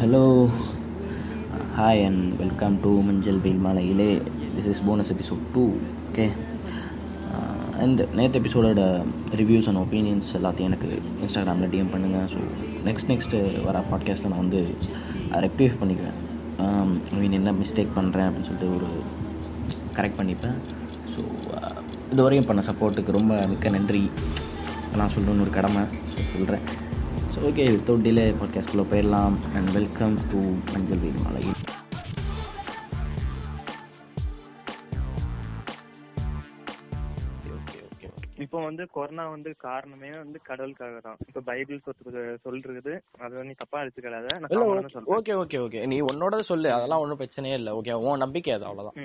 Hello hi and welcome to மஞ்சள் வெயில் மாலையிலே this is bonus episode two okay and நேற்று எபிசோடோட ரிவ்யூஸ் அண்ட் ஒப்பீனியன்ஸ் எல்லாத்தையும் எனக்கு இன்ஸ்டாகிராமில் டிஎம் பண்ணுங்கள் ஸோ நெக்ஸ்ட் நெக்ஸ்ட்டு வர பாட்காஸ்ட்டில் நான் வந்து ரெக்டிஃபை பண்ணிக்குவேன். Um, ஐ மீன் என்ன மிஸ்டேக் பண்ணுறேன் அப்படின்னு சொல்லிட்டு ஒரு கரெக்ட் பண்ணிப்பேன். ஸோ uh, இதுவரையும் பண்ண சப்போர்ட்டுக்கு ரொம்ப மிக்க நன்றி. நான் சொல்லணும்னு ஒரு கடமை. ஸோ சொல்கிறேன் ஸோ ஓகே வித்தவுட் டிலே பாட்காஸ்ட்குள்ளே போயிடலாம் அண்ட் வெல்கம் டு மஞ்சள் வெயில் மலை இப்போ வந்து கொரோனா வந்து காரணமே வந்து கடவுளுக்காக தான் இப்போ பைபிள் சொத்து சொல்றது அது வந்து தப்பா எடுத்துக்கலாத ஓகே ஓகே ஓகே நீ உன்னோட சொல்லு. அதெல்லாம் ஒன்றும் பிரச்சனையே இல்லை. ஓகே உன் நம்பிக்கை அது அவ்வளவுதான்.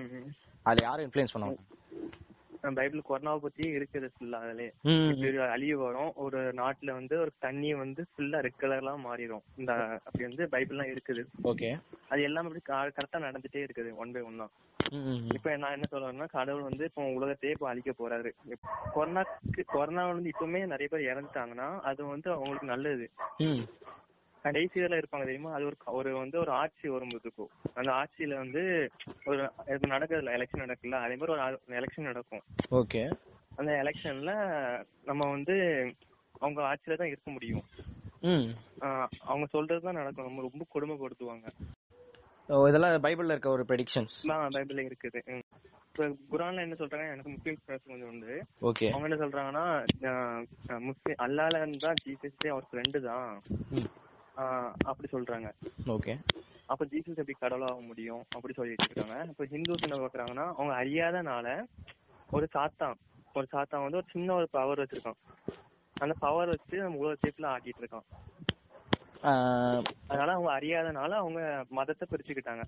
அது யாரும் இன்ஃப்ளூயன்ஸ் பண்ண மாட்டாங்க. நான் பைபிள் கொரோனாவை பத்தி இருக்குது ஃபுல்லா அதுலயே அழிவு வரும். ஒரு நாட்டுல வந்து ஒரு தண்ணி வந்து ஃபுல்லா ரெட் கலர்லாம் மாறிடும் இந்த அப்படி வந்து பைபிள்லாம் இருக்குது. ஓகே. அது எல்லாமே அப்படி கரெக்டா நடந்துட்டே இருக்குது ஒன் பை ஒன்னா. இப்ப நான் என்ன சொல்றேன்னா கடவுள் வந்து இப்போ உலகத்தையே இப்போ அழிக்க போறாரு. கொரோனாக்கு கொரோனா வந்து இப்பவுமே நிறைய பேர் இறந்துட்டாங்கன்னா அது வந்து அவங்களுக்கு நல்லது. ம், கடைசியில இருப்பாங்க தெரியுமா? அது ஒரு ஒரு வந்து ஒரு ஆட்சி வரும்போதுக்கும் அந்த ஆட்சியில வந்து ஒரு இப்ப நடக்குதுல எலெக்ஷன் நடக்குல்ல அதே மாதிரி ஒரு எலெக்ஷன் நடக்கும். ஓகே. அந்த எலெக்ஷன்ல நம்ம வந்து அவங்க ஆட்சியில தான் இருக்க முடியும். அவங்க சொல்றதுதான் நடக்கும். நம்ம ரொம்ப கொடுமைப்படுத்துவாங்க. இதெல்லாம் பைபிள்ல இருக்க ஒரு ப்ரெடிக்ஷன்ஸ் பைபிள்ல இருக்குது. இப்ப குரான்ல என்ன சொல்றாங்க? எனக்கு முஸ்லீம் ஃப்ரெண்ட்ஸ் கொஞ்சம் உண்டு. ஓகே. அவங்க என்ன சொல்றாங்கன்னா முஸ்லீம் அல்லால தான் ஜீசஸ் அவர் ஃப்ரெண்டு தான். அப்படி சொல்றாங்க. ஓகே. அப்ப ஜீசஸ் எப்படி கடவுளாக முடியும்? அப்படி சொல்லிட்டு இருக்காங்க. இப்ப ஹிந்துஸ் என்ன பாக்குறாங்கன்னா அவங்க அறியாதனால ஒரு சாத்தான் ஒரு சாத்தான் வந்து ஒரு சின்ன ஒரு பவர் வச்சிருக்கான். அந்த பவர் வச்சு நம்ம உலகத்தை ஃபுல்லா ஆட்டிட்டு இருக்கான். அதனால அவங்க அறியாதனால அவங்க மதத்தை பிரிச்சுக்கிட்டாங்க.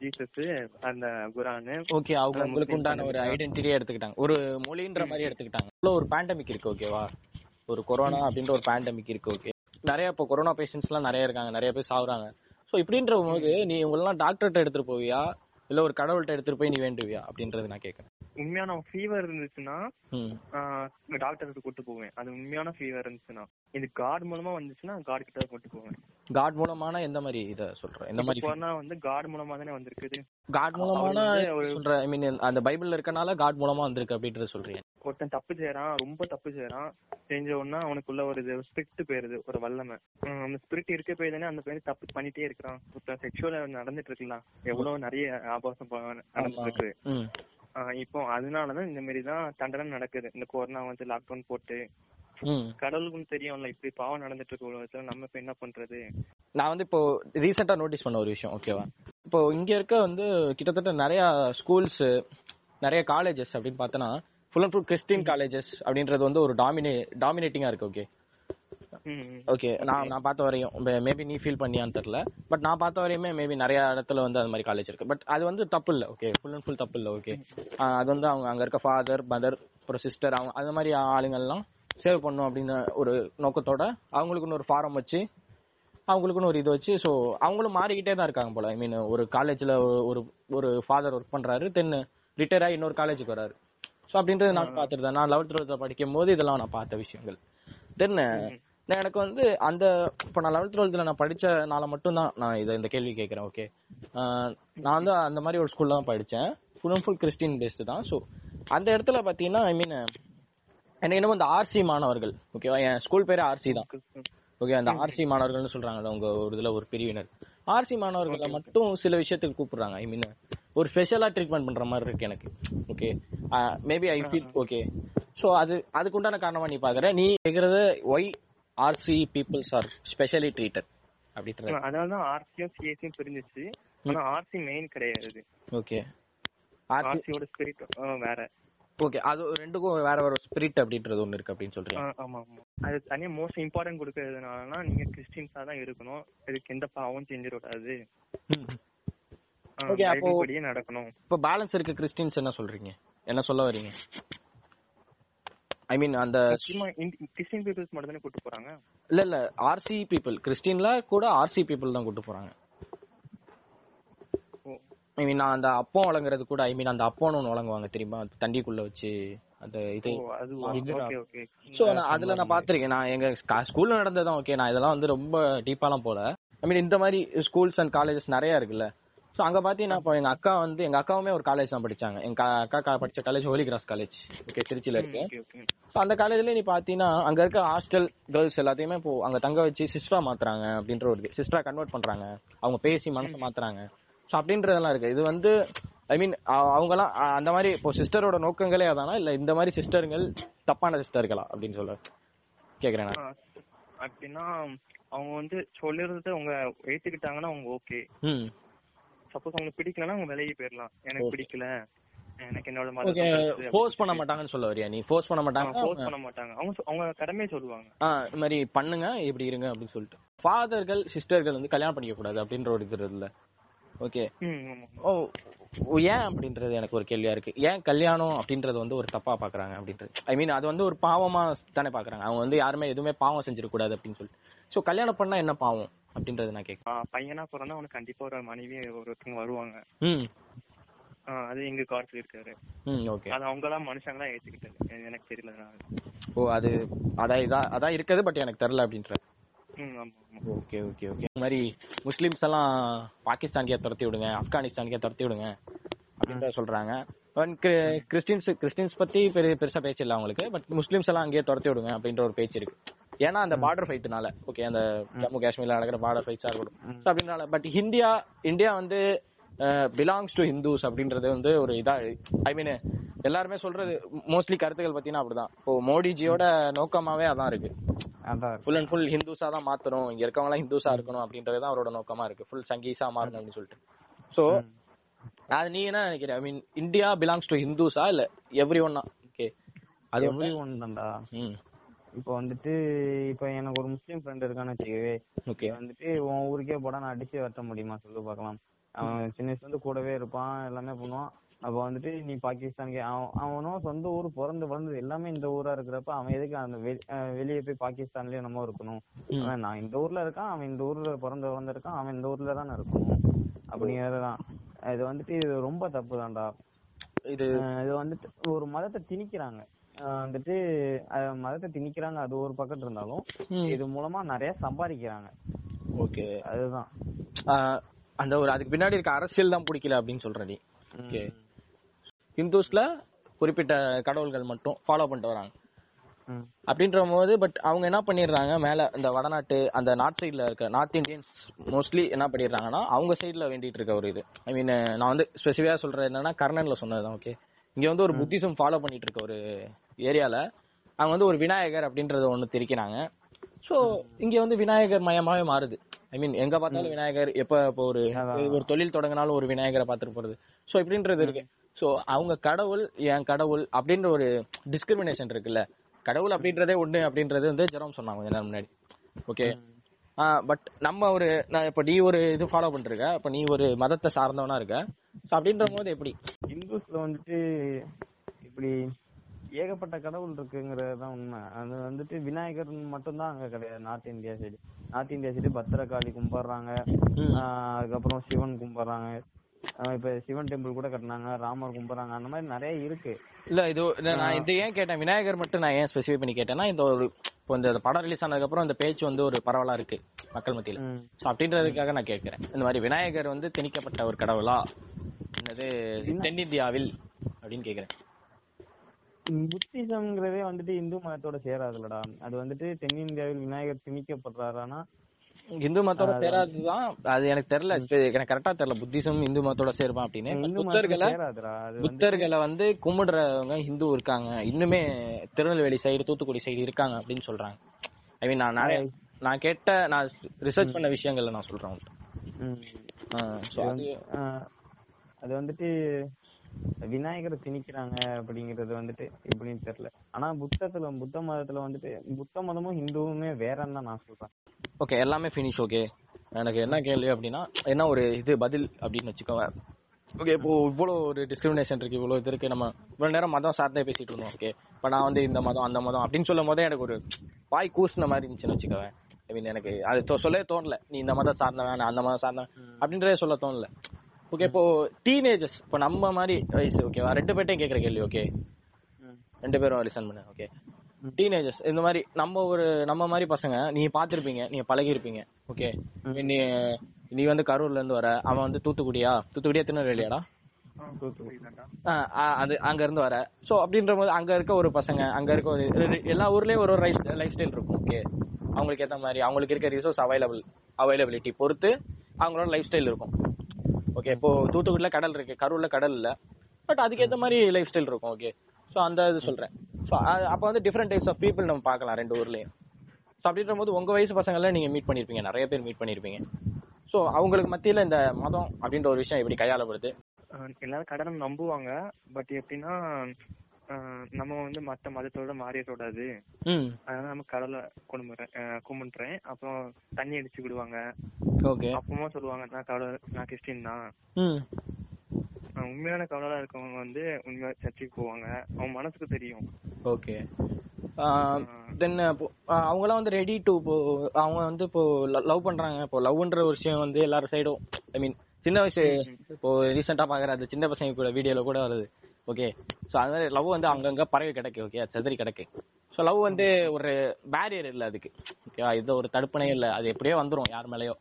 ஜீசஸ் அந்த குரானு ஓகே அவங்க அதான் உங்களுக்கு முஸ்லீம் உண்டான ஒரு. ஐடென்டிட்டியே எடுத்துக்கிட்டாங்க. ஒரு மொழின்ற மாதிரி எடுத்துக்கிட்டாங்க. ஒரு பேண்டமிக் இருக்கு ஓகேவா ஒரு கொரோனா அப்படின்ற ஒரு பேண்டமிக் இருக்கு ஓகே நிறைய இப்போ கொரோனா பேஷண்ட்ஸ்லாம் நிறைய இருக்காங்க நிறைய பேர் சாகுறாங்க ஸோ இப்படின்ற போது நீ உங்களெல்லாம் டாக்டர்கிட்ட எடுத்துட்டு போவியா? இல்ல ஒரு கடவுள்கிட்ட எடுத்துட்டு போய் நீ வேண்டுவியா? அப்படின்றது நான் கேட்கறேன் உண்மையான ஃபீவர் இருந்துச்சுன்னா டாக்டருக்கு கூட்டு போவேன். அது உண்மையான ஃபீவர் இருந்துச்சுன்னா இது காட் மூலமா வந்துச்சுன்னா காட் கிட்ட கூட்டு போவேன். காட் மூலமான எந்த மாதிரி இத சொல்ற? எந்த மாதிரி கொரோனா வந்து காட் மூலமா தானே வந்திருக்குது. காட் மூலமான சொல்ற ஐ மீன் அந்த பைபிள்ல இருக்கனால காட் மூலமா வந்திருக்கு அப்படின்றத சொல்றீங்க. ஒருத்தன் தப்பு செய்யறான் ரொம்ப தப்பு செய்யறான் செஞ்ச உடனே அவனுக்குள்ள ஒரு ஸ்பிரிட் போயிருது ஒரு வல்லமை. அந்த ஸ்பிரிட் இருக்க போய் தானே அந்த பையன் தப்பு பண்ணிட்டே இருக்கிறான். ஒருத்தன் செக்ஷுவலா நடந்துட்டு இருக்கலாம். எவ்வளவு நிறைய ஆபாசம் நடந்துட்டு இருக்கு. ம். ஆஹ் இப்போ அதனாலதான் இந்த மாதிரி தான் தண்டனை நடக்குது. இந்த கொரோனா வந்து லாக்டவுன் போட்டு கடவுளுக்கும் தெரியும்ல இப்படி பாவம் நடந்துட்டு இருக்க உலகத்துல நம்ம இப்ப என்ன பண்றது? நான் வந்து இப்போ ரீசெண்டா நோட்டீஸ் பண்ண ஒரு விஷயம் ஓகேவா இப்போ இங்க இருக்க வந்து கிட்டத்தட்ட நிறைய ஸ்கூல்ஸ் நிறைய காலேஜஸ் அப்படின்னு பார்த்தோன்னா full and full Christian colleges அப்படின்றது வந்து ஒரு டாமினே டாமினேட்டிங்கா இருக்கு ஓகே. ஓகே நான் நான் பார்த்த வரையும் மேபி நீ ஃபீல் பண்ணியான்னு தெரியல. பட் நான் பார்த்த வரையுமே மேபி நிறைய இடத்துல வந்து அது மாதிரி காலேஜ் இருக்கு. பட் அது வந்து தப்பு இல்லை ஓகே ஃபுல் அண்ட் ஃபுல் தப்பு இல்லை ஓகே அது வந்து அவங்க அங்க இருக்க ஃபாதர் மதர் அப்புறம் சிஸ்டர் அவங்க அந்த மாதிரி ஆளுங்கள்லாம் சேவ் பண்ணும் அப்படின்னு ஒரு நோக்கத்தோட அவங்களுக்குன்னு ஒரு ஃபாரம் வச்சு அவங்களுக்குன்னு ஒரு இது வச்சு ஸோ அவங்களும் மாறிக்கிட்டே தான் இருக்காங்க போல. ஐ மீன் ஒரு காலேஜில் ஒரு ஒரு ஃபாதர் ஒர்க் பண்றாரு தென் ரிட்டையர் ஆகி இன்னொரு காலேஜுக்கு வராரு ஸோ அப்படின்றது நான் பார்த்துருந்தேன் நான் லெவல்த் டுவெல்த்தில் படிக்கும் போது இதெல்லாம் நான் பார்த்த விஷயங்கள். தென் நான் எனக்கு வந்து அந்த இப்போ நான் லெவல்த் டுவெல்த்தில் நான் படித்தனால மட்டும்தான் நான் இதை இந்த கேள்வி கேட்குறேன் ஓகே நான் வந்து அந்த மாதிரி ஒரு ஸ்கூல்ல தான் படித்தேன் full and full Christian based தான். ஸோ அந்த இடத்துல பார்த்தீங்கன்னா ஐ மீன் என்ன என்னமோ இந்த ஆர்சி மாணவர்கள் ஓகேவா என் ஸ்கூல் பேரே ஆர்சி தான். ஓகே அந்த ஆர்சி மாணவர்கள்னு சொல்றாங்கல்ல உங்க ஒரு இதுல ஒரு பிரிவினர். ஆர்சி மாணவர்களை மட்டும் சில விஷயத்துக்கு கூப்பிடுறாங்க. ஐ மீன் ஒரு ஸ்பெஷலா ட்ரீட்மெண்ட் பண்ற மாதிரி இருக்கு எனக்கு. Okay maybe I feel okay so அது அதுக்கு உண்டான காரணமா நீ பாக்குற? நீ கேக்குறது why RC peoples are specially treated அப்படின்றது அதனாலதான் ஆர்சியும் சிஎஸ்சியும் பிரிஞ்சிச்சு. ஆனா ஆர்சி மெயின் கிடையாது. ஓகே ஆர்சி ஆர்சியோட ஸ்பிரிட் வேற. ஓகே அது ரெண்டுக்கும் வேற வேற ஸ்பிரிட் அப்படின்றது ஒன்று இருக்கு அப்படின்னு சொல்றீங்க. ஆமா ஆமா. அது தனியா மோஸ்ட் இம்பார்ட்டன்ட் கொடுக்கறதுனாலனா நீங்க கிறிஸ்டின்ஸா தான் இருக்கணும். இதுக்கு எந்த பாவம் செஞ்சிடக்கூடாது Okay, அப்போ- நடக்கணும். இப்போ பேலன்ஸ் இருக்க கிறிஸ்டின்ஸ் என்ன சொல்றீங்க? என்ன சொல்ல வரீங்க ஐ மீன் அந்த கிறிஸ்டின் பீப்புள்ஸ் மட்டும் தானே கூட்டு போறாங்க? இல்ல இல்ல ஆர்சி பீப்புள் கிறிஸ்டின்ல கூட ஆர்சி பீப்புள் தான் கூட்டு போறாங்க. ஐ மீன் நான் அந்த அப்பம் வழங்குறது கூட ஐ மீன் அந்த அப்பம்னு ஒன்று வழங்குவாங்க தெரியுமா? தண்டிக்குள்ள வச்சு அந்த இது. ஸோ நான் அதுல நான் பார்த்திருக்கேன் நான் எங்க ஸ்கூல்ல நடந்ததான் ஓகே நான் இதெல்லாம் வந்து ரொம்ப டீப்பாலாம் போல. ஐ மீன் இந்த மாதிரி ஸ்கூல்ஸ் அண்ட் காலேஜஸ் நிறைய இருக்குல்ல. ஸோ அங்க பாத்தீங்கன்னா இப்போ எங்க அக்கா வந்து எங்க அக்காவுமே ஒரு காலேஜ் தான் படிச்சாங்க. எங்க கா- அக்கா படிச்ச college Holy Cross college okay திருச்சியில இருக்கு. ஸோ அந்த காலேஜ்ல நீ பாத்தீங்கன்னா அங்க இருக்க ஹாஸ்டல் கேர்ள்ஸ் எல்லாத்தையுமே இப்போ அங்க தங்க வச்சு சிஸ்டரா மாத்துறாங்க அப்படின்ற ஒரு சிஸ்டரா கன்வெர்ட் பண்றாங்க. அவங்க பேசி மனசை மாத்துறாங்க. ஸோ அப்படின்றதெல்லாம் இருக்கு. இது வந்து ஐ மீன் அவங்கலாம் அந்த மாதிரி இப்போ சிஸ்டரோட நோக்கங்களே அதானா? இல்ல இந்த மாதிரி சிஸ்டருங்கள் தப்பான சிஸ்டர்களா அப்படின்னு சொல்ல கேக்குறேன் அப்படின்னா அவங்க வந்து சொல்லிருந்தது அவங்க ஏத்துக்கிட்டாங்கன்னா அவங்க ஓகே சப்போஸ் அவங்களுக்கு பிடிக்கலன்னா அவங்க விலகி போயிடலாம் எனக்கு பிடிக்கல. எனக்கு என்னோட ஓகே ஃபோர்ஸ் பண்ண மாட்டாங்கன்னு சொல்ல வரியா நீ? ஃபோர்ஸ் பண்ண மாட்டாங்க? ஃபோர்ஸ் பண்ண மாட்டாங்க. அவங்க அவங்க கடமையை சொல்லுவாங்க. ஆ இந்த மாதிரி பண்ணுங்க இப்படி இருங்க அப்படின்னு சொல்லிட்டு. ஃபாதர்கள் சிஸ்டர்கள் வந்து கல்யாணம் பண்ணிக்க கூடாது அப்படின்ற ஒரு இது இல்ல ஓகே ஓ ஏன் அப்படின்றது எனக்கு ஒரு கேள்வியா இருக்கு. ஏன் கல்யாணம் அப்படின்றது வந்து ஒரு தப்பா பாக்குறாங்க அப்படின்றது? ஐ மீன் அது வந்து ஒரு பாவமா தானே பாக்குறாங்க. அவங்க வந்து யாருமே எதுவுமே பாவம் செஞ்சிடக்கூடாது அப்படின்னு சொல்லிட்டு. சோ கல்யாணம் பண்ணா என்ன பாவம் அப்படின்றது நான் கேட்கறேன் பையனா பிறந்தா அவனுக்கு கண்டிப்பா ஒரு மனைவி ஒருத்தவங்க வருவாங்க. ம். அது எங்க காலத்துல இருக்காரு. ம் ஓகே அது அவங்களாம் மனுஷங்களா ஏத்துக்கிட்டது. எனக்கு தெரியல ஓ அது அதான் இதா அதான் இருக்குது பட் எனக்கு தெரியல அப்படின்ற ஓகே ஓகே ஓகே. இந்த மாதிரி முஸ்லிம்ஸ் எல்லாம் பாகிஸ்தானுக்கே துரத்தி விடுங்க ஆப்கானிஸ்தானுக்கே துரத்தி விடுங்க அப்படின்ற சொல்றாங்க. கிறிஸ்டின்ஸ் கிறிஸ்டின்ஸ் பத்தி பெரிய பெருசா பேச்சு இல்ல அவங்களுக்கு பட் முஸ்லிம்ஸ் எல்லாம் அங்கேயே துரத்தி விடுங்க அப்படின்ற ஒரு பேச்சு இருக்கு. ஏன்னா அந்த பார்டர் ஃபைட்னால ஓகே அந்த ஜம்மு காஷ்மீர்ல நடக்கிற பார்டர் ஃபைட்ஸா இருக்கட்டும். So அப்படின்றனால பட் இந்தியா இந்தியா வந்து பிலாங்ஸ் டு ஹிந்துஸ் அப்படின்றது வந்து ஒரு இதா ஐ மீன் எல்லாருமே சொல்றது மோஸ்ட்லி கருத்துக்கள் பத்தினா அப்படிதான். இப்போ மோடிஜியோட நோக்கமாவே அதான் இருக்கு. ஃபுல் அண்ட் ஃபுல் ஹிந்துஸா தான் மாத்தணும். இங்க இருக்கவங்க எல்லாம் ஹிந்துஸா இருக்கணும் அப்படின்றது தான் அவரோட நோக்கமா இருக்கு. ஃபுல் சங்கீஸா மாறணும் அப்படின்னு சொல்லிட்டு. சோ அது நீ என்ன நினைக்கிற? I mean India belongs to ஹிந்துஸா இல்ல எவ்ரி ஒன்னா ஓகே அது எவ்ரி ஒன் தான்டா. இப்போ வந்துட்டு இப்போ எனக்கு ஒரு முஸ்லீம் ஃப்ரெண்ட் இருக்கான்னு வச்சுக்கவே ஓகே வந்துட்டு உன் ஊருக்கே போடா நான் அடிச்சு வெட்ட முடியுமா? சொல்லு பார்க்கலாம். அவன் சின்ன வயசுல இருந்து கூடவே இருப்பான் எல்லாமே பண்ணுவான். அப்போ வந்துட்டு நீ பாகிஸ்தானுக்கு அவன் அவனும் சொந்த ஊர் பிறந்து வளர்ந்தது எல்லாமே இந்த ஊரா இருக்கிறப்ப அவன் எதுக்கு அந்த வெளியே போய் பாகிஸ்தான்லயே நம்ம இருக்கணும். நான் இந்த ஊர்ல இருக்கான் அவன் இந்த ஊர்ல பிறந்து வளர்ந்துருக்கான் அவன் இந்த ஊர்ல தானே இருக்கணும். அப்படிங்கறதுதான் இது வந்துட்டு இது ரொம்ப தப்பு தான்டா இது இது வந்துட்டு ஒரு மதத்தை திணிக்கிறாங்க. வந்துட்டு மதத்தை திணிக்கிறாங்க அது ஒரு பக்கத்து இருந்தாலும். இது மூலமா நிறைய சம்பாதிக்கிறாங்க. ஓகே. அதுதான். அந்த ஒரு அதுக்கு பின்னாடி இருக்க அரசியல் தான் பிடிக்கல அப்படின்னு சொல்ற நீ. ஓகே. ஹிந்துஸ்ல குறிப்பிட்ட கடவுள்கள் மட்டும் ஃபாலோ பண்ணிட்டு வராங்க. அப்படின்ற போது பட் அவங்க என்ன பண்ணிடுறாங்க? மேல இந்த வடநாட்டு அந்த நார்த் சைடுல இருக்க நார்த் இந்தியன்ஸ் மோஸ்ட்லி என்ன பண்ணிடுறாங்கன்னா அவங்க சைடுல வேண்டிட்டு இருக்க ஒரு இது. ஐ மீன் நான் வந்து ஸ்பெசிஃபிக்கா சொல்றது என்னன்னா கர்ணன்ல சொன்னதுதான் ஓகே இங்க வந்து ஒரு புத்திசம் ஃபாலோ பண்ணிட்டு இருக்க ஒரு ஏரியால அவங்க வந்து ஒரு விநாயகர் அப்படின்றத ஒண்ணு திரிக்கிறாங்க. சோ இங்க வந்து விநாயகர் மயமாவே மாறுது. ஐ மீன் எங்க பார்த்தாலும் விநாயகர் எப்ப இப்போ ஒரு ஒரு தொழில் தொடங்கினாலும் ஒரு விநாயகரை பார்த்துட்டு போறது. சோ இப்படின்றது இருக்கு. சோ அவங்க கடவுள் என் கடவுள் அப்படின்ற ஒரு டிஸ்கிரிமினேஷன் இருக்குல்ல. கடவுள் அப்படின்றதே ஒண்ணு அப்படின்றது வந்து ஜெரம் சொன்னாங்க கொஞ்ச நேரம் முன்னாடி. ஓகே பட் நம்ம ஒரு நான் இப்ப நீ ஒரு இது ஃபாலோ பண்ணிருக்க. அப்ப நீ ஒரு மதத்தை சார்ந்தவனா இருக்க. சோ அப்படின்ற போது எப்படி? இந்துஸ்ல வந்துட்டு இப்படி ஏகப்பட்ட கடவுள் இருக்குங்கிறது தான் உண்மை. அது வந்துட்டு விநாயகர் மட்டும்தான் அங்க கிடையாது north India side. North India side Bhadrakali கும்பிடுறாங்க. அதுக்கப்புறம் சிவன் கும்பிடுறாங்க. இப்ப சிவன் டெம்பிள் கூட கட்டினாங்க ராமர் கும்பிடுறாங்க அந்த மாதிரி நிறைய இருக்கு. இல்ல இது நான் இது ஏன் கேட்டேன்? விநாயகர் மட்டும் நான் ஏன் ஸ்பெசிஃபை பண்ணி கேட்டேன்னா இந்த ஒரு இப்போ இந்த படம் ரிலீஸ் ஆனதுக்கு அப்புறம் இந்த பேச்சு வந்து ஒரு பரவலா இருக்கு மக்கள் மத்தியில. சோ அப்படின்றதுக்காக நான் கேட்கிறேன். இந்த மாதிரி விநாயகர் வந்து திணிக்கப்பட்ட ஒரு கடவுளா? என்னது தென்னிந்தியாவில் அப்படின்னு கேக்குறேன் புத்திசம்ங்கிறதே வந்துட்டு இந்து மதத்தோட சேராதுலடா. அது வந்துட்டு தென்னிந்தியாவில் விநாயகர் திணிக்கப்படுறாரானா இந்து மதத்தோட சேராதுதான். அது எனக்கு தெரியல. எனக்கு கரெக்டா தெரியல. புத்திசம் இந்து மதத்தோட சேருமா அப்படின்னு. புத்தர்களை புத்தர்களை வந்து கும்பிடுறவங்க ஹிந்து இருக்காங்க. இன்னுமே திருநெல்வேலி சைடு தூத்துக்குடி சைடு இருக்காங்க அப்படின்னு சொல்றாங்க. ஐ மீன் நான் நிறைய நான் கேட்ட நான் ரிசர்ச் பண்ண விஷயங்கள்ல நான் சொல்றேன் அது வந்துட்டு விநாயகரை திணிக்கிறாங்க அப்படிங்கறது வந்துட்டு எப்படின்னு தெரியல. ஆனா புத்தத்துல புத்த மதத்துல வந்துட்டு புத்த மதமும் ஹிந்துவுமே வேறன்னு தான் நான் சொல்றேன். ஓகே எல்லாமே ஃபினிஷ் ஓகே. எனக்கு என்ன கேள்வி அப்படின்னா என்ன ஒரு இது பதில் அப்படின்னு வச்சுக்கோங்க. ஓகே இப்போ இவ்வளோ ஒரு டிஸ்கிரிமினேஷன் இருக்கு இவ்வளோ இது இருக்கு நம்ம இவ்வளோ நேரம் மதம் சார்ந்தே பேசிட்டு இருந்தோம் ஓகே. இப்போ நான் வந்து இந்த மதம் அந்த மதம் அப்படின்னு சொல்லும் போதே எனக்கு ஒரு வாய் கூசின மாதிரி இருந்துச்சுன்னு வச்சுக்கோவேன் ஐ மீன் எனக்கு அது சொல்லவே தோணல. நீ இந்த மதம் சார்ந்தவன் நான் அந்த மதம் சார்ந்தவன் அப்படின்றதே சொல்ல தோணல. ஓகே இப்போ டீனேஜர்ஸ் இப்போ நம்ம மாதிரி வயசு ஓகேவா ரெண்டு பேர்ட்டையும் கேட்குற கேள்வி ஓகே ரெண்டு பேரும் லிசன் பண்ணு ஓகே டீனேஜர்ஸ் இந்த மாதிரி நம்ம ஒரு நம்ம மாதிரி பசங்க நீங்க பாத்திருப்பீங்க நீங்க பழகிருப்பீங்க ஓகே நீ நீ வந்து கரூர்ல இருந்து வர அவன் வந்து தூத்துக்குடியா? தூத்துக்குடியா திருநெல்வேலியாடா? அது அங்க இருந்து வர. சோ அப்படின்ற போது அங்க இருக்க ஒரு பசங்க அங்க இருக்க ஒரு எல்லா ஊர்லயும் ஒரு ஒரு லைஃப் ஸ்டைல் இருக்கும் ஓகே அவங்களுக்கு ஏத்த மாதிரி அவங்களுக்கு இருக்க ரிசோர்ஸ் அவைலபிள் அவைலபிலிட்டி பொறுத்து அவங்களோட லைஃப் ஸ்டைல் இருக்கும். ஓகே இப்போ தூத்துக்குடியில கடல் இருக்கு. கரூர்ல கடல் இல்ல. பட் அதுக்கேற்ற மாதிரி லைஃப் ஸ்டைல் இருக்கும் ஓகே ஸோ அந்த இது சொல்றேன். ஸோ அப்போ வந்து டிஃப்ரெண்ட் டைப்ஸ் ஆஃப் பீப்புள் நம்ம பார்க்கலாம் ரெண்டு ஊர்லயும். ஸோ அப்படின்ற போது உங்க வயசு பசங்கள நீங்க மீட் பண்ணிருப்பீங்க. நிறைய பேர் மீட் பண்ணிருப்பீங்க. ஸோ அவங்களுக்கு மத்தியில இந்த மதம் அப்படின்ற ஒரு விஷயம் எப்படி கையாளப்படுது? எல்லாரும் கடனை நம்புவாங்க. பட் எப்படின்னா நம்ம வந்து மத்த மதத்தோட மாறிடக்கூடாது அதனால நம்ம கடலை கும்பிடுறேன் ஆஹ் கும்பிடுறேன் அப்புறம் தண்ணி அடிச்சு விடுவாங்க. ஓகே. அப்பமா சொல்லுவாங்க நான் கடவுள் நான் கிறிஸ்டின் தான். உண்மையான கடவுளா இருக்கவங்க வந்து உண்மையா சர்ச்சுக்கு போவாங்க. அவங்க மனசுக்கு தெரியும். ஓகே. தென் அவங்களாம் வந்து ரெடி டு இப்போ அவங்க வந்து இப்போ லவ் பண்றாங்க. இப்போ லவ்ன்ற ஒரு விஷயம் வந்து எல்லாரும் சைடும் ஐ மீன் சின்ன வயசு இப்போ ரீசெண்டா பாக்குற அந்த சின்ன பசங்க கூட வீடியோல கூட வருது. ஓகே ஸோ அது மாதிரி லவ் வந்து அங்கங்க பறவை கிடக்கு ஓகே செதறி கிடக்கு. ஸோ லவ் வந்து ஒரு பேரியர் இல்லை அதுக்கு. ஓகேவா இது ஒரு தடுப்பணே இல்லை. அது எப்படியோ வந்துடும் யார் மேலேயோ.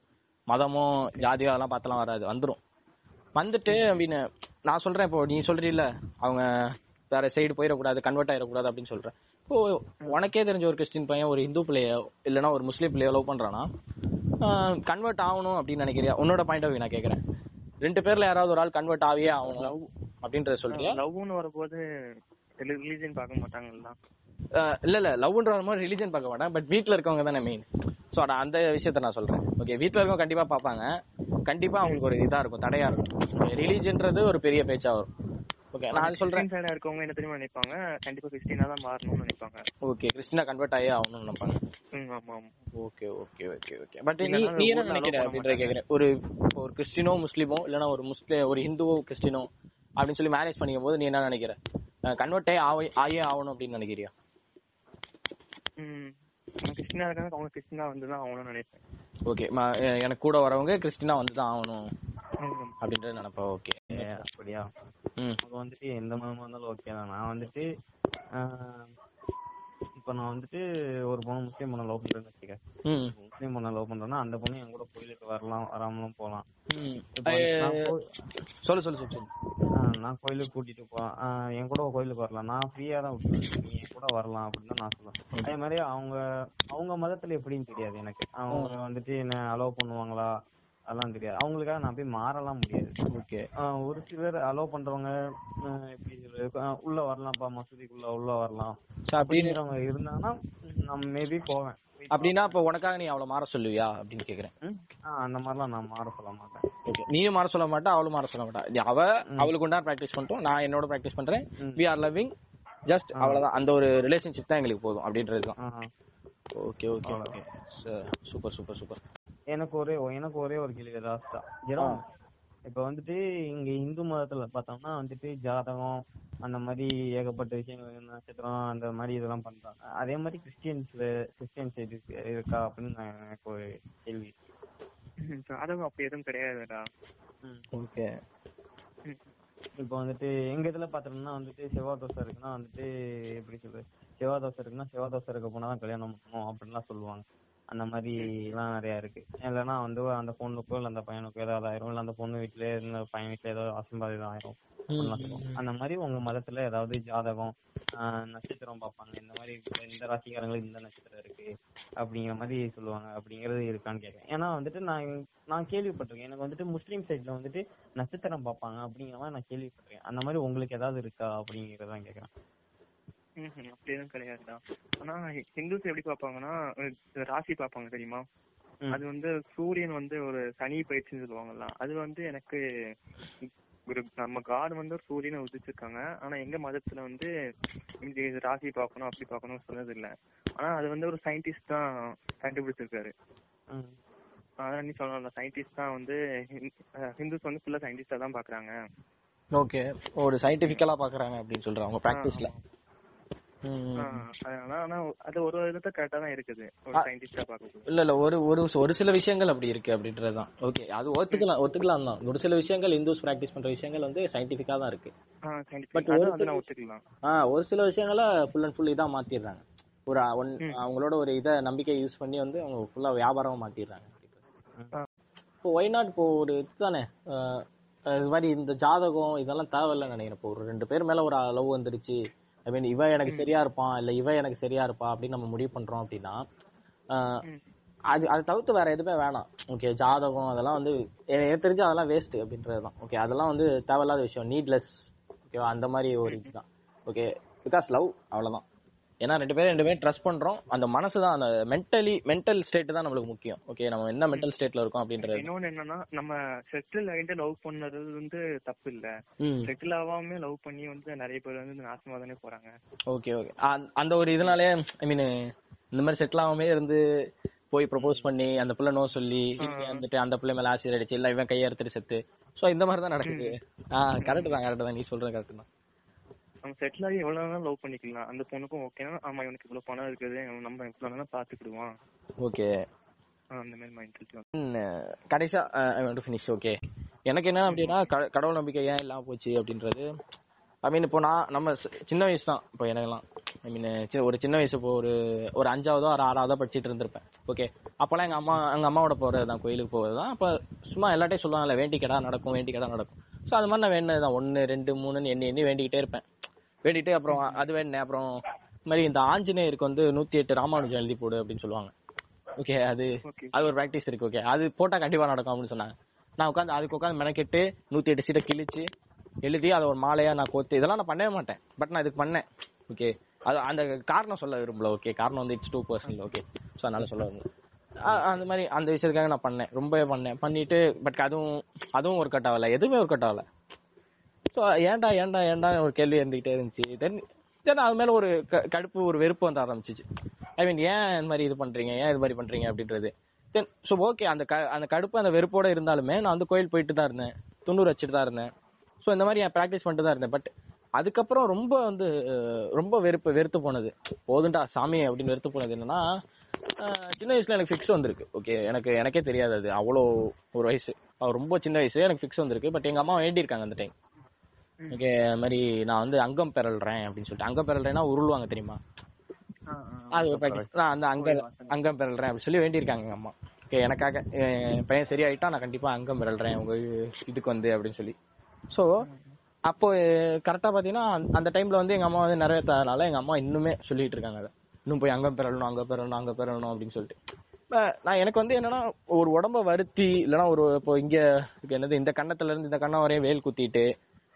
மதமோ ஜாதியோ அதெல்லாம் பார்த்தலாம் வராது வந்துடும் வந்துட்டு அப்படின்னு நான் சொல்றேன் இப்போ நீ சொல்கிறீல்ல அவங்க வேற சைடு போயிடக்கூடாது கன்வெர்ட் ஆயிடக்கூடாது அப்படின்னு சொல்றேன். இப்போ உனக்கே தெரிஞ்ச ஒரு கிறிஸ்டின் பையன் ஒரு இந்து பிள்ளையோ இல்லைன்னா ஒரு முஸ்லீம் பிள்ளையோ லவ் பண்றானா? கன்வெர்ட் ஆகணும் அப்படின்னு நினைக்கிறியா? உன்னோட பாயிண்ட் ஆஃப் நான் கேக்குறேன். ரெண்டு பேர்ல யாராவது ஒரு ஆள் கன்வெர்ட் ஆகியே ஆகணும். அப்படின்றத சொல்றியா? லவ்னு வரும்போது ரிலீஜன் பார்க்க மாட்டாங்கல்ல? இல்ல இல்ல லவ்ன்ற மாதிரி ரிலிஜன் பார்க்க மாட்டேன் பட் வீட்ல இருக்கவங்க தானே மெயின் ஸோ அந்த விஷயத்த நான் சொல்றேன். ஓகே வீட்ல இருக்கவங்க கண்டிப்பா பார்ப்பாங்க. கண்டிப்பா அவங்களுக்கு ஒரு இதா இருக்கும் தடையா இருக்கும். ரிலீஜன்ன்றது ஒரு பெரிய பேச்சா வரும். ஓகே நான் சொல்றேன். சைடா இருக்கவங்க என்ன தெரியுமா நினைப்பாங்க? கண்டிப்பா கிறிஸ்டினா தான் மாறணும்னு நினைப்பாங்க. ஓகே கிறிஸ்டினா கன்வெர்ட் ஆகி ஆகணும்னு நினைப்பாங்க. ஆமா ஆமா. Okay okay okay okay but நீ என்ன ஊர்ல allow நினைக்கிற பண்ண அப்படின்ற கேக்குறேன். ஒரு ஒரு கிறிஸ்டினோ முஸ்லீமோ இல்லைன்னா ஒரு முஸ்லிம் ஒரு ஹிந்துவோ கிறிஸ்டினோ அப்படின்னு சொல்லி மேரேஜ் பண்ணிக்கும் போது நீ என்ன நினைக்கிற? கன்வெர்ட் ஆகி ஆவே- ஆகியே ஆகணும் அப்படின்னு நினைக்கிறியா? கிறிஸ்டினா இருக்காங்க அவங்க கிறிஸ்டினா வந்து தான் ஆகணும்னு நினைப்பேன். ஓகே எனக்கு கூட வரவங்க கிறிஸ்டினா வந்து தான் ஆகணும். அப்படின்றது நினைப்பா ஓகே அப்படியா? ம். வந்துட்டு எந்த மதமா இருந்தாலும் ஓகே தான். நான் வந்துட்டு ஆஹ், இப்ப நான் வந்துட்டு ஒரு பொண்ணு முஸ்லீம் பொண்ணை லவ் பண்றேன்னு வச்சுக்க முஸ்லீம் பொண்ணை லவ் பண்றேன்னா அந்த பொண்ணு என் கூட கோயிலுக்கு வரலாம் வராமலும் போலாம். சொல்லு சொல்லு சொல்லு நான் கோயிலுக்கு கூட்டிட்டு ஆஹ், என் கூட கோயிலுக்கு வரலாம். நான் ஃப்ரீயா தான் விட்டுருவேன் நீ என் கூட வரலாம் அப்படின்னு நான் சொல்லுவேன். அதே மாதிரி அவங்க அவங்க மதத்துல எப்படின்னு தெரியாது எனக்கு. அவங்க வந்துட்டு என்ன அலோவ் பண்ணுவாங்களா? அதெல்லாம் தெரியாது. அவங்களுக்காக நான் போய் மாறலாம் முடியாது. ஓகே. ஒரு சிலர் அலோவ் பண்றவங்க எப்படி உள்ள வரலாம்ப்பா மசூதிக்குள்ள உள்ள வரலாம். அப்படிங்கிறவங்க இருந்தாங்கன்னா நம்ம மேபி போவேன். அப்படின்னா இப்போ உனக்காக நீ அவளை மாற சொல்லுவியா? அப்படின்னு கேக்குறேன். அந்த மாதிரிலாம் நான் மாற சொல்ல மாட்டேன். ஓகே நீயும் மாற சொல்ல மாட்டா அவளும் மாற சொல்ல மாட்டா. அவ அவளுக்கு உண்டா ப்ராக்டிஸ் பண்ணிட்டோம் நான் என்னோட ப்ராக்டிஸ் பண்றேன். வி ஆர் லவ்விங் ஜஸ்ட் அவ்வளவுதான். அந்த ஒரு ரிலேஷன்ஷிப் தான் எங்களுக்கு போதும் அப்படின்றது தான் okay okay okay super super super எனக்கு ஒரே எனக்கு ஒரே ஒரு கேள்வி லாஸ்டா ஏன்னா இப்ப வந்துட்டு இங்க இந்து மதத்துல பார்த்தோம்னா வந்துட்டு ஜாதகம் அந்த மாதிரி ஏகப்பட்ட விஷயங்கள் நட்சத்திரம் அந்த மாதிரி இதெல்லாம் பண்றாங்க. அதே மாதிரி கிறிஸ்டியன்ஸ்ல கிறிஸ்டியன்ஸ் இருக்கு இருக்கா அப்படின்னு நான் எனக்கு ஒரு கேள்வி. ஜாதகம் அப்படி எதுவும் கிடையாதுடா. ஓகே. இப்போ வந்துட்டு எங்க இதுல பாத்தோம்னா வந்துட்டு செவ்வாய் தோசை இருக்குன்னா வந்துட்டு எப்படி சொல்றது? செவ்வாய் தோசை இருக்குன்னா செவ்வாய் தோசை இருக்க போனா தான் கல்யாணம் பண்ணணும் அப்படின்லாம் சொல்லுவாங்க. அந்த மாதிரி எல்லாம் நிறைய இருக்கு. இல்லைன்னா வந்து அந்த பொண்ணுக்கோ இல்ல அந்த பையனுக்கோ ஏதாவது ஆயிரும். இல்ல அந்த பொண்ணு வீட்டுல இந்த பையன் வீட்டுல ஏதாவது அசம்பாவிதம் ஆயிரும். அந்த மாதிரி உங்க மதத்துல ஏதாவது ஜாதகம் ஆஹ் நட்சத்திரம் பார்ப்பாங்க. இந்த மாதிரி இந்த- இந்த ராசிக்காரங்களுக்கு இந்த நட்சத்திரம் இருக்கு. அப்படிங்கிற மாதிரி சொல்லுவாங்க. அப்படிங்கிறது இருக்கான்னு கேட்கறேன். ஏன்னா வந்துட்டு நான் நான் கேள்விப்பட்டிருக்கேன். எனக்கு வந்துட்டு முஸ்லீம் சைட்ல வந்துட்டு நட்சத்திரம் பார்ப்பாங்க அப்படிங்கிற மாதிரி நான் கேள்விப்பட்டிருக்கேன். அந்த மாதிரி உங்களுக்கு ஏதாவது இருக்கா அப்படிங்கறதான் கேக்குறேன் ம்ஹும். அப்படி எதுவும் கிடையாதுடா ஆனா ஹிந்துஸ் எப்படி பார்ப்பாங்கன்னா அஹ் ராசி பார்ப்பாங்க தெரியுமா. அது வந்து சூரியன் வந்து ஒரு சனி பயிற்சின்னு சொல்லுவாங்கல்ல அது வந்து எனக்கு ஒரு நம்ம காட் வந்து ஒரு சூரியனை உதிச்சிருக்காங்க. ஆனா எங்க மதத்துல வந்து ராசி பார்க்கணும் அப்படி பார்க்கணும் சொன்னது இல்ல ஆனா அது வந்து ஒரு சயின்டிஸ்ட் தான் கண்டுபிடிச்சிருக்காரு. அதான் நீ சொல்லல சயின்டிஸ்ட் தான் வந்து ஹிந்துஸ் வந்து ஃபுல்லா சயின்டிஸ்டா தான் பாக்குறாங்க ஓகே. ஒரு சயின்டிபிக்கலா பாக்குறாங்க அப்படின்னு சொல்றாங்க பிராக்டிஸ்ல இல்ல இல்ல ஒரு ஒரு ஒரு சில விஷயங்கள் அப்படி இருக்கு அப்படின்றதுதான் ஓகே அது ஒத்துக்கலாம் ஒத்துக்கலாம் தான். ஒரு சில விஷயங்கள் இந்துஸ் பிராக்டிஸ் பண்ற விஷயங்கள் வந்து சயின்டிபிக்கா தான் இருக்கு. சயின்டிஸ்ட் ஒரு சில விஷயங்களை ஃபுல் அண்ட் ஃபுல் இதா மாத்திடுறாங்க. ஒரு ஒன் அவங்களோட ஒரு இதை நம்பிக்கை யூஸ் பண்ணி வந்து அவங்க ஃபுல்லா வியாபாரமா மாத்திடுறாங்க. இப்போ ஒய் நாட் இப்போ ஒரு இதுதானே இது மாதிரி இந்த ஜாதகம் இதெல்லாம் தேவையில்லைன்னு நினைக்கிறேன். இப்போ ஒரு ரெண்டு பேர் மேல ஒரு லவ் வந்துருச்சு. ஐ மீன் இவ எனக்கு சரியா இருப்பான் இல்ல இவ எனக்கு சரியா இருப்பா அப்படின்னு நம்ம முடிவு பண்றோம் அப்படின்னா அது அதை தவிர்த்து வேற எதுவுமே வேணாம். ஓகே ஜாதகம் அதெல்லாம் வந்து எனக்கு தெரிஞ்சு அதெல்லாம் வேஸ்ட் அப்படின்றது தான் ஓகே அதெல்லாம் வந்து தேவையில்லாத விஷயம் நீட்லெஸ் ஓகேவா அந்த மாதிரி ஒரு இதுதான். ஓகே பிகாஸ் லவ் அவ்வளவுதான். ஏன்னா ரெண்டு பேரும் ரெண்டு பேரும் ட்ரஸ்ட் பண்றோம். அந்த மனசு தான் அந்த மென்டலி மென்டல் ஸ்டேட் தான் நம்மளுக்கு முக்கியம். ஓகே நம்ம என்ன மென்டல் ஸ்டேட்ல இருக்கோம் அப்படின்றது. இன்னொன்னு என்னன்னா நம்ம செட்டில் ஆகிட்டு லவ் பண்ணது வந்து தப்பு இல்ல. செட்டில் ஆகாம லவ் பண்ணி வந்து நிறைய பேர் வந்து நாசமா தானே போறாங்க. ஓகே ஓகே அந்த ஒரு இதனாலே ஐ மீன் இந்த மாதிரி செட்டில் ஆகாமே இருந்து போய் ப்ரொபோஸ் பண்ணி அந்த பிள்ளை நோ சொல்லி வந்துட்டு அந்த பிள்ளை மேல ஆசிரியர் அடிச்சு இல்ல இவன் கையை எடுத்துட்டு செத்து. சோ இந்த மாதிரி தான் நடக்குது ஆ கரெக்ட் தான் கரெக்ட் தான். நீ சொல்றது கரெக்ட் தான். நம்ம செட்டில் ஆகி எவ்வளவு நாளும் லவ் பண்ணிக்கலாம். அந்த பொண்ணுக்கும் ஓகேனா ஆமா இவனுக்கு இவ்வளவு பணம் இருக்குது. நம்ம இவ்வளவு நாளும் பாத்துக்கிடுவான் ஓகே அந்த மாதிரி மைண்ட் செட் கடைசியா I want to finish okay எனக்கு என்ன அப்படின்னா கடவுள் நம்பிக்கை ஏன் இல்லாம போச்சு அப்படின்றது ஐ மீன் இப்போ நான் நம்ம சின்ன வயசு தான். இப்போ எனக்கெல்லாம் ஐ மீன் ஒரு சின்ன வயசு இப்போ ஒரு ஒரு அஞ்சாவதோ ஒரு ஆறாவதோ படிச்சிட்டு இருந்திருப்பேன். ஓகே அப்போல்லாம் எங்க அம்மா எங்க அம்மாவோட போறது தான் கோயிலுக்கு போகிறது தான். அப்போ சும்மா எல்லாட்டையும் சொல்லுவாங்கல்ல வேண்டிக்கடா நடக்கும் வேண்டிக்கடா நடக்கும். ஸோ அது மாதிரி நான் வேண்டினது தான் ஒன்று ரெண்டு மூணுன்னு எண்ணி எண்ணி வேண்டிக்கிட்டே இருப்பேன். வேண்டிட்டு அப்புறம் அது வேண்டினேன் அப்புறம் இந்த மாதிரி இந்த ஆஞ்சநேயருக்கு வந்து நூத்தி எட்டு ராமானுஜம் எழுதி போடு அப்படின்னு சொல்லுவாங்க. ஓகே அது அது ஒரு ப்ராக்டிஸ் இருக்கு ஓகே அது போட்டா கண்டிப்பா நடக்கும் அப்படின்னு சொன்னாங்க. நான் உட்காந்து அதுக்கு உட்காந்து மெனக்கெட்டு நூத்தி எட்டு சீட்டை கிழிச்சு எழுதி அதை ஒரு மாலையா நான் கோத்து இதெல்லாம் நான் பண்ணவே மாட்டேன். பட் நான் இதுக்கு பண்ணேன் ஓகே அது அந்த காரணம் சொல்ல விரும்பல ஓகே காரணம் வந்து it's too personal okay so அதனால சொல்ல விரும்பல. அந்த மாதிரி அந்த விஷயத்துக்காக நான் பண்ணேன் ரொம்பவே பண்ணேன். பண்ணிட்டு பட் அதுவும் அதுவும் ஒரு கட் ஆகல எதுவுமே ஒரு கட் ஆகல ஸோ ஏன்டா ஏன்டா ஏன்டா ஒரு கேள்வி இருந்துகிட்டே இருந்துச்சு. தென் தென் அது மேல ஒரு க- கடுப்பு ஒரு வெறுப்பு வந்து ஆரம்பிச்சிச்சு. ஐ மீன் ஏன் இந்த மாதிரி இது பண்றீங்க? ஏன் இது மாதிரி பண்றீங்க? அப்படின்றது. தென் ஸோ ஓகே அந்த க அந்த கடுப்பு அந்த வெறுப்போட இருந்தாலுமே நான் வந்து கோயில் போயிட்டு தான் இருந்தேன். துண்ணூறு வச்சுட்டு தான் இருந்தேன். ஸோ இந்த மாதிரி ப்ராக்டிஸ் பண்ணிட்டு தான் இருந்தேன். பட் அதுக்கப்புறம் ரொம்ப வந்து ரொம்ப வெறுப்பு வெறுத்து போனது. போதுண்டா சாமி அப்படின்னு வெறுத்து போனது என்னன்னா சின்ன வயசுல எனக்கு ஃபிக்ஸ் வந்திருக்கு. ஓகே எனக்கு எனக்கே தெரியாது அது. அவ்வளோ ஒரு வயசு. அது ரொம்ப சின்ன வயசு எனக்கு ஃபிக்ஸ் வந்திருக்கு. பட் எங்க அம்மா வேண்டியிருக்காங்க அந்த டைம் ஓகே அது மாதிரி நான் வந்து அங்கம் பெறல்றேன் அப்படின்னு சொல்லிட்டு. அங்கம் பெறல்றேன்னா உருளுவாங்க தெரியுமா? அது ஒரு. நான் அந்த அங்க அங்கம் பெறல்றேன் அப்படின்னு சொல்லி வேண்டியிருக்காங்க எங்க அம்மா. ஓகே எனக்காக என் பையன் சரியாயிட்டா நான் கண்டிப்பா அங்கம் பெறல்றேன் உங்க இதுக்கு வந்து அப்படின்னு சொல்லி. ஸோ அப்போ கரெக்டா பாத்தீங்கன்னா அந்த- டைம்ல வந்து எங்க அம்மா வந்து நிறைவேற்றாதனால எங்க அம்மா இன்னுமே சொல்லிட்டு இருக்காங்க அதை. இன்னும் போய் அங்கம் பெறணும் அங்க பெறணும் அங்க பெறணும் அப்படின்னு சொல்லிட்டு. இப்ப நான் எனக்கு வந்து என்னன்னா ஒரு உடம்ப வருத்தி இல்லைன்னா ஒரு இப்போ இங்க இருக்கு என்னது இந்த கண்ணத்துல இருந்து இந்த கண்ணம் வரையும் வேல் குத்திட்டு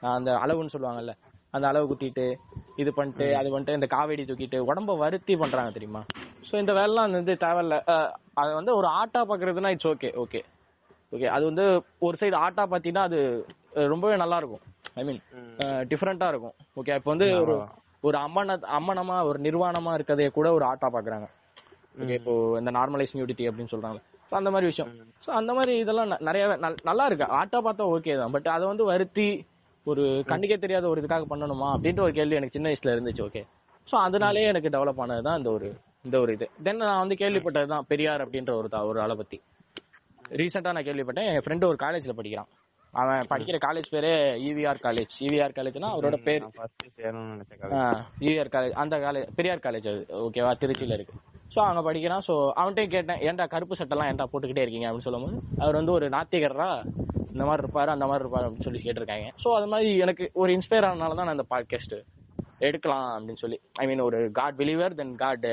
அந்த அளவுன்னு சொல்லுவாங்கல்ல அந்த அளவு குத்திட்டு இது பண்ணிட்டு அது பண்ணிட்டு இந்த காவடி தூக்கிட்டு உடம்ப வருத்தி பண்றாங்க தெரியுமா? சோ இந்த வேலைலாம் வந்து தேவையில்ல. அது வந்து ஒரு ஆட்டா பாக்குறதுன்னா இட்ஸ் ஓகே ஓகே ஓகே அது வந்து ஒரு சைடு ஆட்டா பாத்தீங்கன்னா அது ரொம்பவே நல்லா இருக்கும் ஐ மீன் டிஃப்ரெண்டா இருக்கும். ஓகே இப்போ வந்து ஒரு ஒரு அம்மன அம்மனமா ஒரு நிர்வாணமா இருக்கதையே கூட ஒரு ஆட்டா பாக்குறாங்க. ஓகே இப்போ இந்த நார்மலைஸ் நியூடிட்டி அப்படின்னு சொல்றாங்க ஸோ அந்த மாதிரி விஷயம். ஸோ அந்த மாதிரி இதெல்லாம் நிறைய நல்- நல்லா இருக்கு ஆட்டா பார்த்தா ஓகே தான். பட் அதை வந்து வருத்தி ஒரு கண்ணுக்கே தெரியாத ஒரு இதுக்காக பண்ணணுமா அப்படின்ற ஒரு கேள்வி எனக்கு சின்ன வயசுல இருந்துச்சு ஓகே ஸோ அதனாலே எனக்கு டெவலப் ஆனது தான் இந்த ஒரு இந்த ஒரு இது. தென் நான் வந்து கேள்விப்பட்டது தான் பெரியார் அப்படின்ற ஒரு ஒரு ஆளை பத்தி. ரீசெண்டா நான் கேள்விப்பட்டேன். என் ஃப்ரெண்டு ஒரு காலேஜ்ல படிக்கிறான். அவன் படிக்கிற காலேஜ் பேரே இவிஆர் காலேஜ் இவிஆர் காலேஜ்னா அவரோட பேர். நினைச்ச காலேஜ் காலேஜ் அந்த காலேஜ் பெரியார் காலேஜ் அது ஓகேவா திருச்சியில இருக்கு. ஸோ அங்கே படிக்கிறான். ஸோ அவன்கிட்டயும் கேட்டேன் ஏன்டா கருப்பு சட்டெல்லாம் ஏன்டா போட்டுக்கிட்டே இருக்கீங்க? அப்படின்னு சொல்லும்போது அவர் வந்து ஒரு நாத்திகரா இந்த மாதிரி இருப்பார் அந்த மாதிரி இருப்பார் அப்படின்னு சொல்லி கேட்டிருக்காங்க. ஸோ அது மாதிரி எனக்கு ஒரு இன்ஸ்பயர் ஆனனால தான் நான் அந்த பாட்காஸ்ட் எடுக்கலாம் அப்படின்னு சொல்லி. ஐ மீன் ஒரு காட் பிலீவர் தென் காட்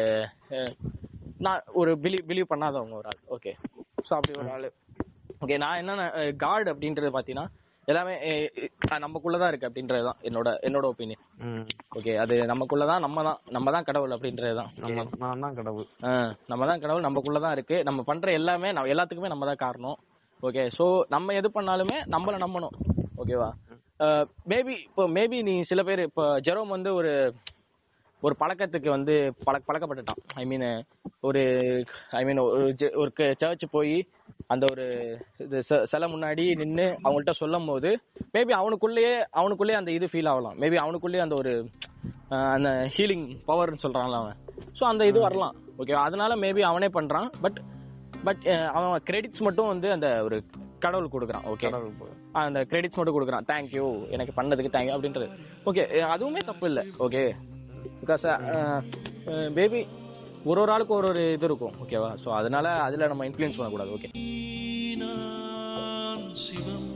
நான் ஒரு பிலீவ் பிலீவ் பண்ணாதவங்க ஒரு ஆள். ஓகே ஸோ அப்படி ஒரு ஆள். ஓகே நான் என்னென்ன uh, காட் அப்படின்றது பார்த்தீங்கன்னா எல்லாமே uh, uh, நமக்குள்ளதான் இருக்கு அப்படின்றது தான் என்னோட என்னோட ஒப்பீனியன் ஓகே அது நமக்குள்ளதான் நம்ம தான் நம்ம தான் கடவுள் அப்படின்றது தான் நம்ம நான் தான் கடவுள். நம்ம தான் கடவுள் நமக்குள்ளதான் இருக்கு. நம்ம பண்ற எல்லாமே எல்லாத்துக்குமே நம்ம தான் காரணம். ஓகே சோ நம்ம எது பண்ணாலுமே நம்மள நம்பணும். ஓகேவா? மேபி இப்போ மேபி நீ சில பேர் இப்போ ஜெரோம் வந்து ஒரு ஒரு பழக்கத்துக்கு வந்து பழ பழக்கப்பட்டுட்டான். ஐ மீன் ஒரு ஐ மீன் ஒரு ஒரு சர்ச் போய் அந்த ஒரு இது சிலை முன்னாடி நின்று அவங்கள்ட்ட சொல்லும் போது மேபி அவனுக்குள்ளேயே அவனுக்குள்ளேயே அந்த இது ஃபீல் ஆகலாம். மேபி அவனுக்குள்ளேயே அந்த ஒரு அந்த ஹீலிங் பவர்னு சொல்றான்ல அவன். ஸோ அந்த இது வரலாம். ஓகே அதனால மேபி அவனே பண்றான். பட் பட் அவன் கிரெடிட்ஸ் மட்டும் வந்து அந்த ஒரு கடவுள் கொடுக்குறான். ஓகே அந்த கிரெடிட்ஸ் மட்டும் கொடுக்குறான். தேங்க்யூ எனக்கு பண்ணதுக்கு தேங்க்யூ அப்படின்றது. ஓகே அதுவுமே தப்பு இல்லை. ஓகே பிகாஸ் பேபி ஒரு ஒரு ஆளுக்கு ஒரு ஒரு இது இருக்கும் ஓகேவா ஸோ அதனால அதில் நம்ம இன்ஃப்ளூயன்ஸ் பண்ணக்கூடாது ஓகே சிவம்